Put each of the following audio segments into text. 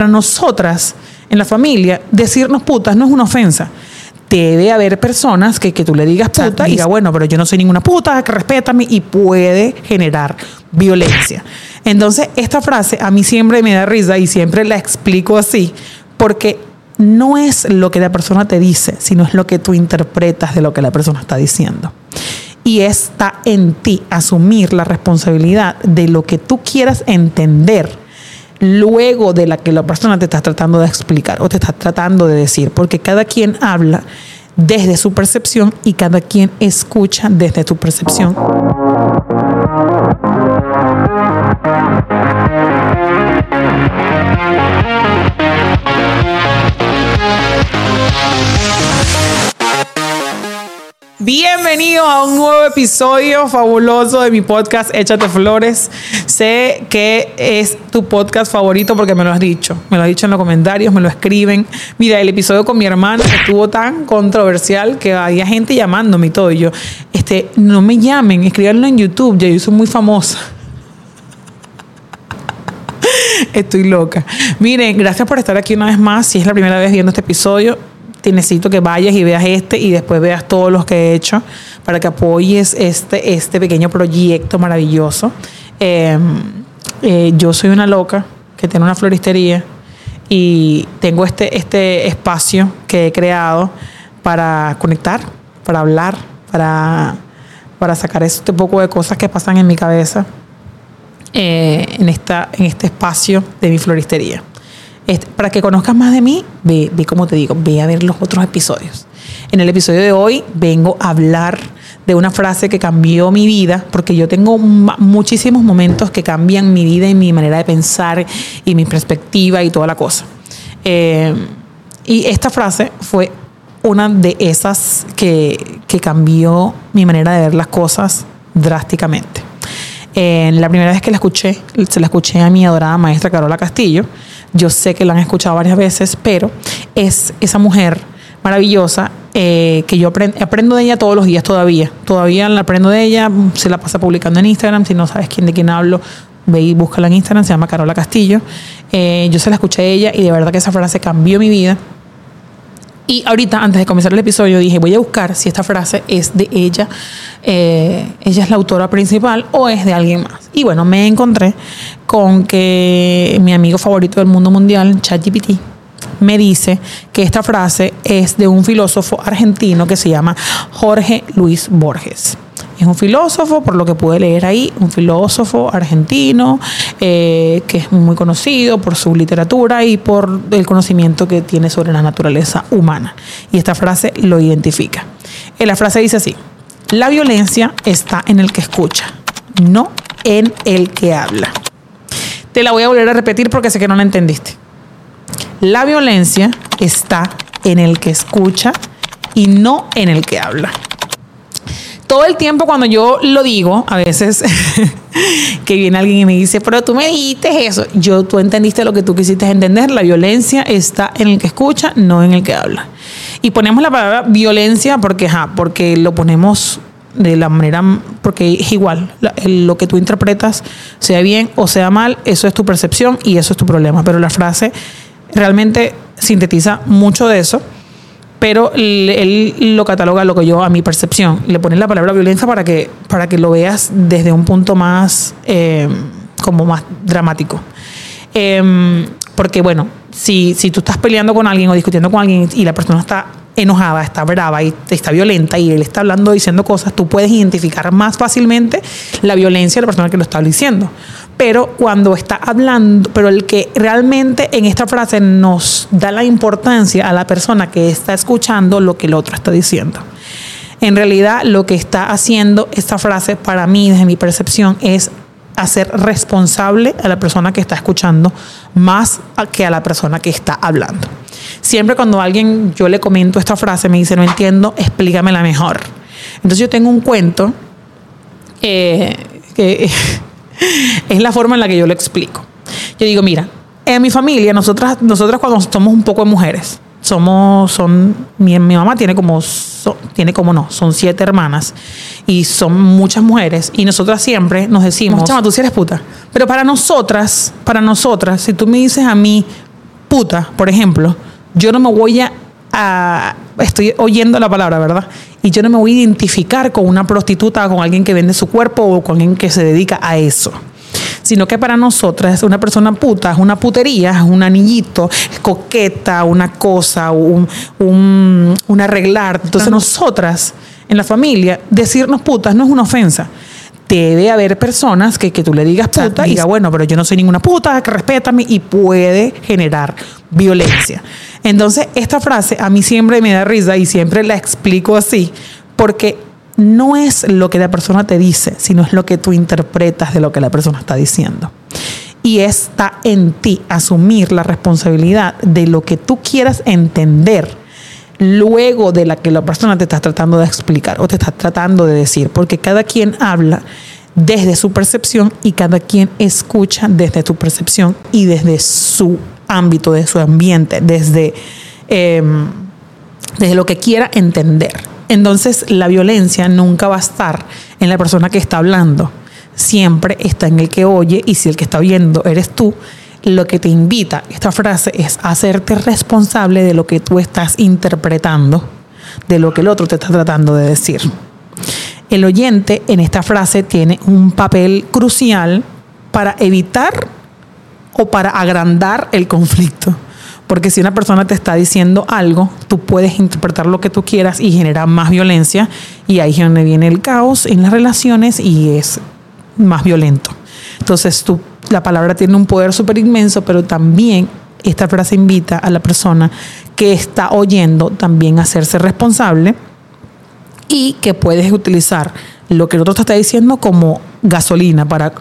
para nosotras en la familia, decirnos putas no es una ofensa. Debe haber personas que, que tú le digas puta y diga, bueno, pero yo no soy ninguna puta, que respétame y puede generar violencia. Entonces, esta frase a mí siempre me da risa y siempre la explico así, porque no es lo que la persona te dice, sino es lo que tú interpretas de lo que la persona está diciendo. Y está en ti asumir la responsabilidad de lo que tú quieras entender luego de la que la persona te está tratando de explicar o te está tratando de decir, porque cada quien habla desde su percepción y cada quien escucha desde tu percepción. Bienvenido a un nuevo episodio fabuloso de mi podcast Échate Flores. Sé que es tu podcast favorito porque me lo has dicho. Me lo has dicho en los comentarios, me lo escriben. Mira, el episodio con mi hermana estuvo tan controversial que había gente llamándome y todo. Y yo, este, no me llamen, escríbanlo en YouTube. Ya yo soy muy famosa. Estoy loca. Miren, gracias por estar aquí una vez más. Si es la primera vez viendo este episodio, te necesito que vayas y veas este y después veas todos los que he hecho para que apoyes este, este pequeño proyecto maravilloso. Em, eh, yo soy una loca que tiene una floristería y tengo este, este espacio que he creado para conectar, para hablar, para, para sacar este poco de cosas que pasan en mi cabeza eh, en, esta, en este espacio de mi floristería. Este, para que conozcas más de mí, ve, ve como te digo, ve a ver los otros episodios. En el episodio de hoy vengo a hablar de una frase que cambió mi vida, porque yo tengo muchísimos momentos que cambian mi vida y mi manera de pensar y mi perspectiva y toda la cosa. Eh, y esta frase fue una de esas que, que, cambió mi manera de ver las cosas drásticamente. Eh, la primera vez que la escuché, se la escuché a mi adorada maestra Carola Castillo, yo sé que la han escuchado varias veces, pero es esa mujer maravillosa eh, que yo aprendo, de ella todos los días todavía. Todavía la aprendo de ella, se la pasa publicando en Instagram. Si no sabes quién de quién hablo, ve y búscala en Instagram, se llama Carola Castillo. Eh, yo se la escuché a ella y de verdad que esa frase cambió mi vida. Y ahorita, antes de comenzar el episodio, dije, voy a buscar si esta frase es de ella, eh, ella es la autora principal o es de alguien más. Y bueno, me encontré con que mi amigo favorito del mundo mundial, ChatGPT, me dice que esta frase es de un filósofo argentino que se llama Jorge Luis Borges. Es un filósofo, por lo que pude leer ahí, un filósofo argentino eh, que es muy conocido por su literatura y por el conocimiento que tiene sobre la naturaleza humana. Y esta frase lo identifica. Eh, la frase dice así, la violencia está en el que escucha, no en el que habla. Te la voy a volver a repetir porque sé que no la entendiste. La violencia está en el que escucha y no en el que habla. Todo el tiempo cuando yo lo digo, a veces que viene alguien y me dice, pero tú me dijiste eso, yo tú entendiste lo que tú quisiste entender, la violencia está en el que escucha, no en el que habla. Y ponemos la palabra violencia porque, ja, porque lo ponemos de la manera, porque es igual, lo que tú interpretas, sea bien o sea mal, eso es tu percepción y eso es tu problema, pero la frase realmente sintetiza mucho de eso pero él, lo cataloga lo que yo, a mi percepción, le pone la palabra violencia para que, para que lo veas desde un punto más, eh, como más dramático. Em, porque bueno, si, si tú estás peleando con alguien o discutiendo con alguien y la persona está enojada, está brava y está violenta y él está hablando, diciendo cosas, tú puedes identificar más fácilmente la violencia de la persona que lo está diciendo pero cuando está hablando, pero el que realmente en esta frase nos da la importancia a la persona que está escuchando lo que el otro está diciendo. En realidad lo que está haciendo esta frase para mí, desde mi percepción, es hacer responsable a la persona que está escuchando más que a la persona que está hablando. Siempre cuando alguien yo le comento esta frase me dice no entiendo, explícamela mejor. Entonces yo tengo un cuento eh, que es la forma en la que yo lo explico. Yo digo, mira, en mi familia, nosotras, nosotras cuando somos un poco mujeres, somos, son, mi, mi mamá tiene como, tiene como no, son siete hermanas y son muchas mujeres y nosotras siempre nos decimos, chama, tú sí eres puta. Pero para nosotras, para nosotras, si tú me dices a mí puta, por ejemplo, yo no me voy a, a- estoy oyendo la palabra, ¿verdad? Y yo no me voy a identificar con una prostituta, con alguien que vende su cuerpo o con alguien que se dedica a eso. Sino que para nosotras una persona puta es una putería, es un anillito, es coqueta, una cosa, un, un, un arreglar. Entonces nosotras en la familia, decirnos putas no es una ofensa. Debe haber personas que, que tú le digas sea, puta y diga, bueno, pero yo no soy ninguna puta, que respétame y puede generar violencia. Entonces, esta frase a mí siempre me da risa y siempre la explico así, porque no es lo que la persona te dice, sino es lo que tú interpretas de lo que la persona está diciendo. Y está en ti asumir la responsabilidad de lo que tú quieras entender luego de la que la persona te está tratando de explicar o te está tratando de decir, porque cada quien habla desde su percepción y cada quien escucha desde tu percepción y desde su ámbito, de su ambiente, desde, eh, desde lo que quiera entender. Entonces la violencia nunca va a estar en la persona que está hablando, siempre está en el que oye y si el que está oyendo eres tú, lo que te invita esta frase es hacerte responsable de lo que tú estás interpretando, de lo que el otro te está tratando de decir. El oyente en esta frase tiene un papel crucial para evitar o para agrandar el conflicto. Porque si una persona te está diciendo algo, tú puedes interpretar lo que tú quieras y generar más violencia. Y ahí es donde viene el caos en las relaciones y es más violento. Entonces la palabra tiene un poder súper inmenso, pero también esta frase invita a la persona que está oyendo también a hacerse responsable y que puedes utilizar lo que el otro te está diciendo como gasolina para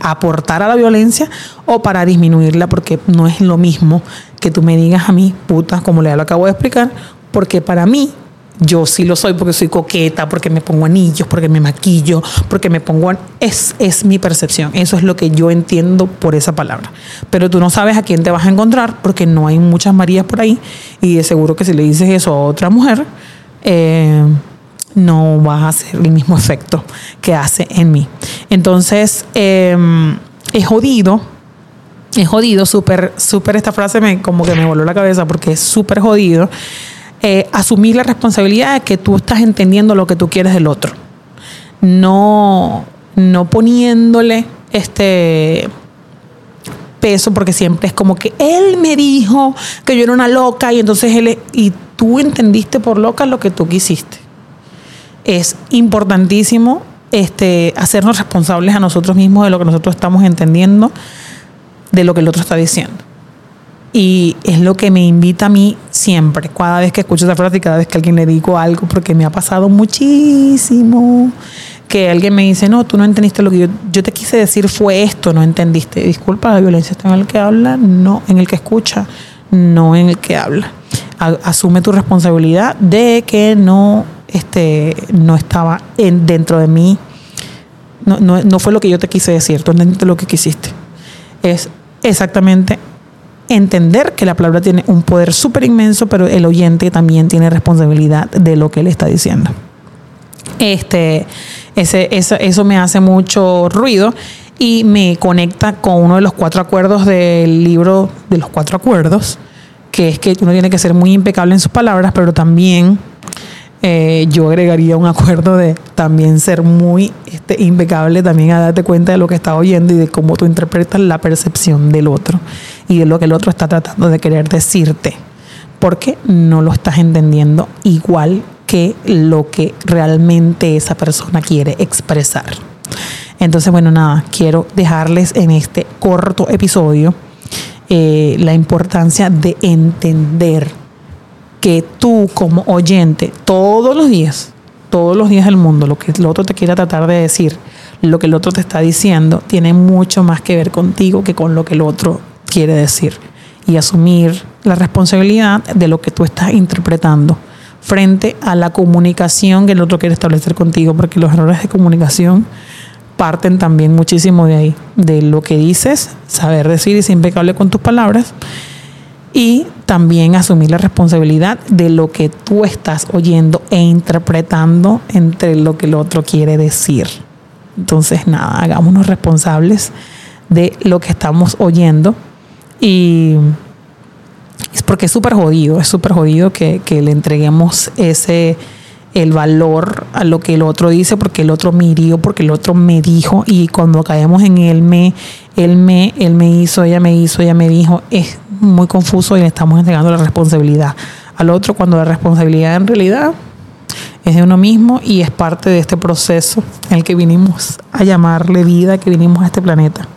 aportar a la violencia o para disminuirla, porque no es lo mismo que tú me digas a mí, puta, como le lo acabo de explicar, porque para mí yo sí lo soy porque soy coqueta, porque me pongo anillos, porque me maquillo, porque me pongo... Es, es mi percepción, eso es lo que yo entiendo por esa palabra. Pero tú no sabes a quién te vas a encontrar porque no hay muchas Marías por ahí y de seguro que si le dices eso a otra mujer, eh, no vas a hacer el mismo efecto que hace en mí. Entonces, eh, es jodido, es jodido, súper, súper, esta frase me, como que me voló la cabeza porque es súper jodido. eh, asumir la responsabilidad de que tú estás entendiendo lo que tú quieres del otro. No, no poniéndole este peso porque siempre es como que él me dijo que yo era una loca y entonces él y tú entendiste por loca lo que tú quisiste. Es importantísimo este, hacernos responsables a nosotros mismos de lo que nosotros estamos entendiendo, de lo que el otro está diciendo. Y es lo que me invita a mí siempre, cada vez que escucho esa frase y cada vez que alguien le digo algo, porque me ha pasado muchísimo, que alguien me dice, no, tú no entendiste lo que yo, yo te quise decir, fue esto, no entendiste. Disculpa, la violencia está en el que habla, no en el que escucha, no en el que habla. Asume tu responsabilidad de que no, este, no estaba en, dentro de mí, no, no, no fue lo que yo te quise decir, tú entendiste lo que quisiste. Es exactamente entender que la palabra tiene un poder súper inmenso, pero el oyente también tiene responsabilidad de lo que él está diciendo. Este, ese, eso, eso me hace mucho ruido y me conecta con uno de los cuatro acuerdos del libro de los cuatro acuerdos, que es que uno tiene que ser muy impecable en sus palabras, pero también eh, yo agregaría un acuerdo de también ser muy este, impecable, también a darte cuenta de lo que estás oyendo y de cómo tú interpretas la percepción del otro y de lo que el otro está tratando de querer decirte, porque no lo estás entendiendo igual que lo que realmente esa persona quiere expresar. Entonces, bueno, nada, quiero dejarles en este corto episodio eh, la importancia de entender que tú como oyente todos los días, todos los días del mundo, lo que el otro te quiera tratar de decir, lo que el otro te está diciendo, tiene mucho más que ver contigo que con lo que el otro quiere decir. Y asumir la responsabilidad de lo que tú estás interpretando frente a la comunicación que el otro quiere establecer contigo, porque los errores de comunicación parten también muchísimo de ahí, de lo que dices, saber decir y ser impecable con tus palabras y también asumir la responsabilidad de lo que tú estás oyendo e interpretando entre lo que el otro quiere decir. Entonces, nada, hagámonos responsables de lo que estamos oyendo y Porque es súper jodido, es súper jodido que, que le entreguemos ese el valor a lo que el otro dice, porque el otro me hirió, porque el otro me dijo, y cuando caemos en él me, él me, él me hizo, ella me hizo, ella me dijo, es muy confuso y le estamos entregando la responsabilidad al otro cuando la responsabilidad en realidad es de uno mismo y es parte de este proceso en el que vinimos a llamarle vida, que vinimos a este planeta.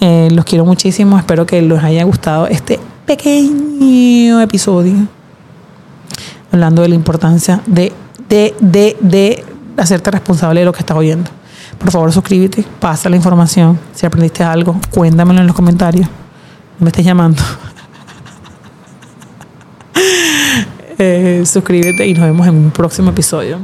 Eh, los quiero muchísimo, espero que les haya gustado este pequeño episodio hablando de la importancia de de, de, de hacerte responsable de lo que estás oyendo. Por favor, suscríbete, pasa la información. Si aprendiste algo, cuéntamelo en los comentarios. Me estés llamando. eh, suscríbete y nos vemos en un próximo episodio.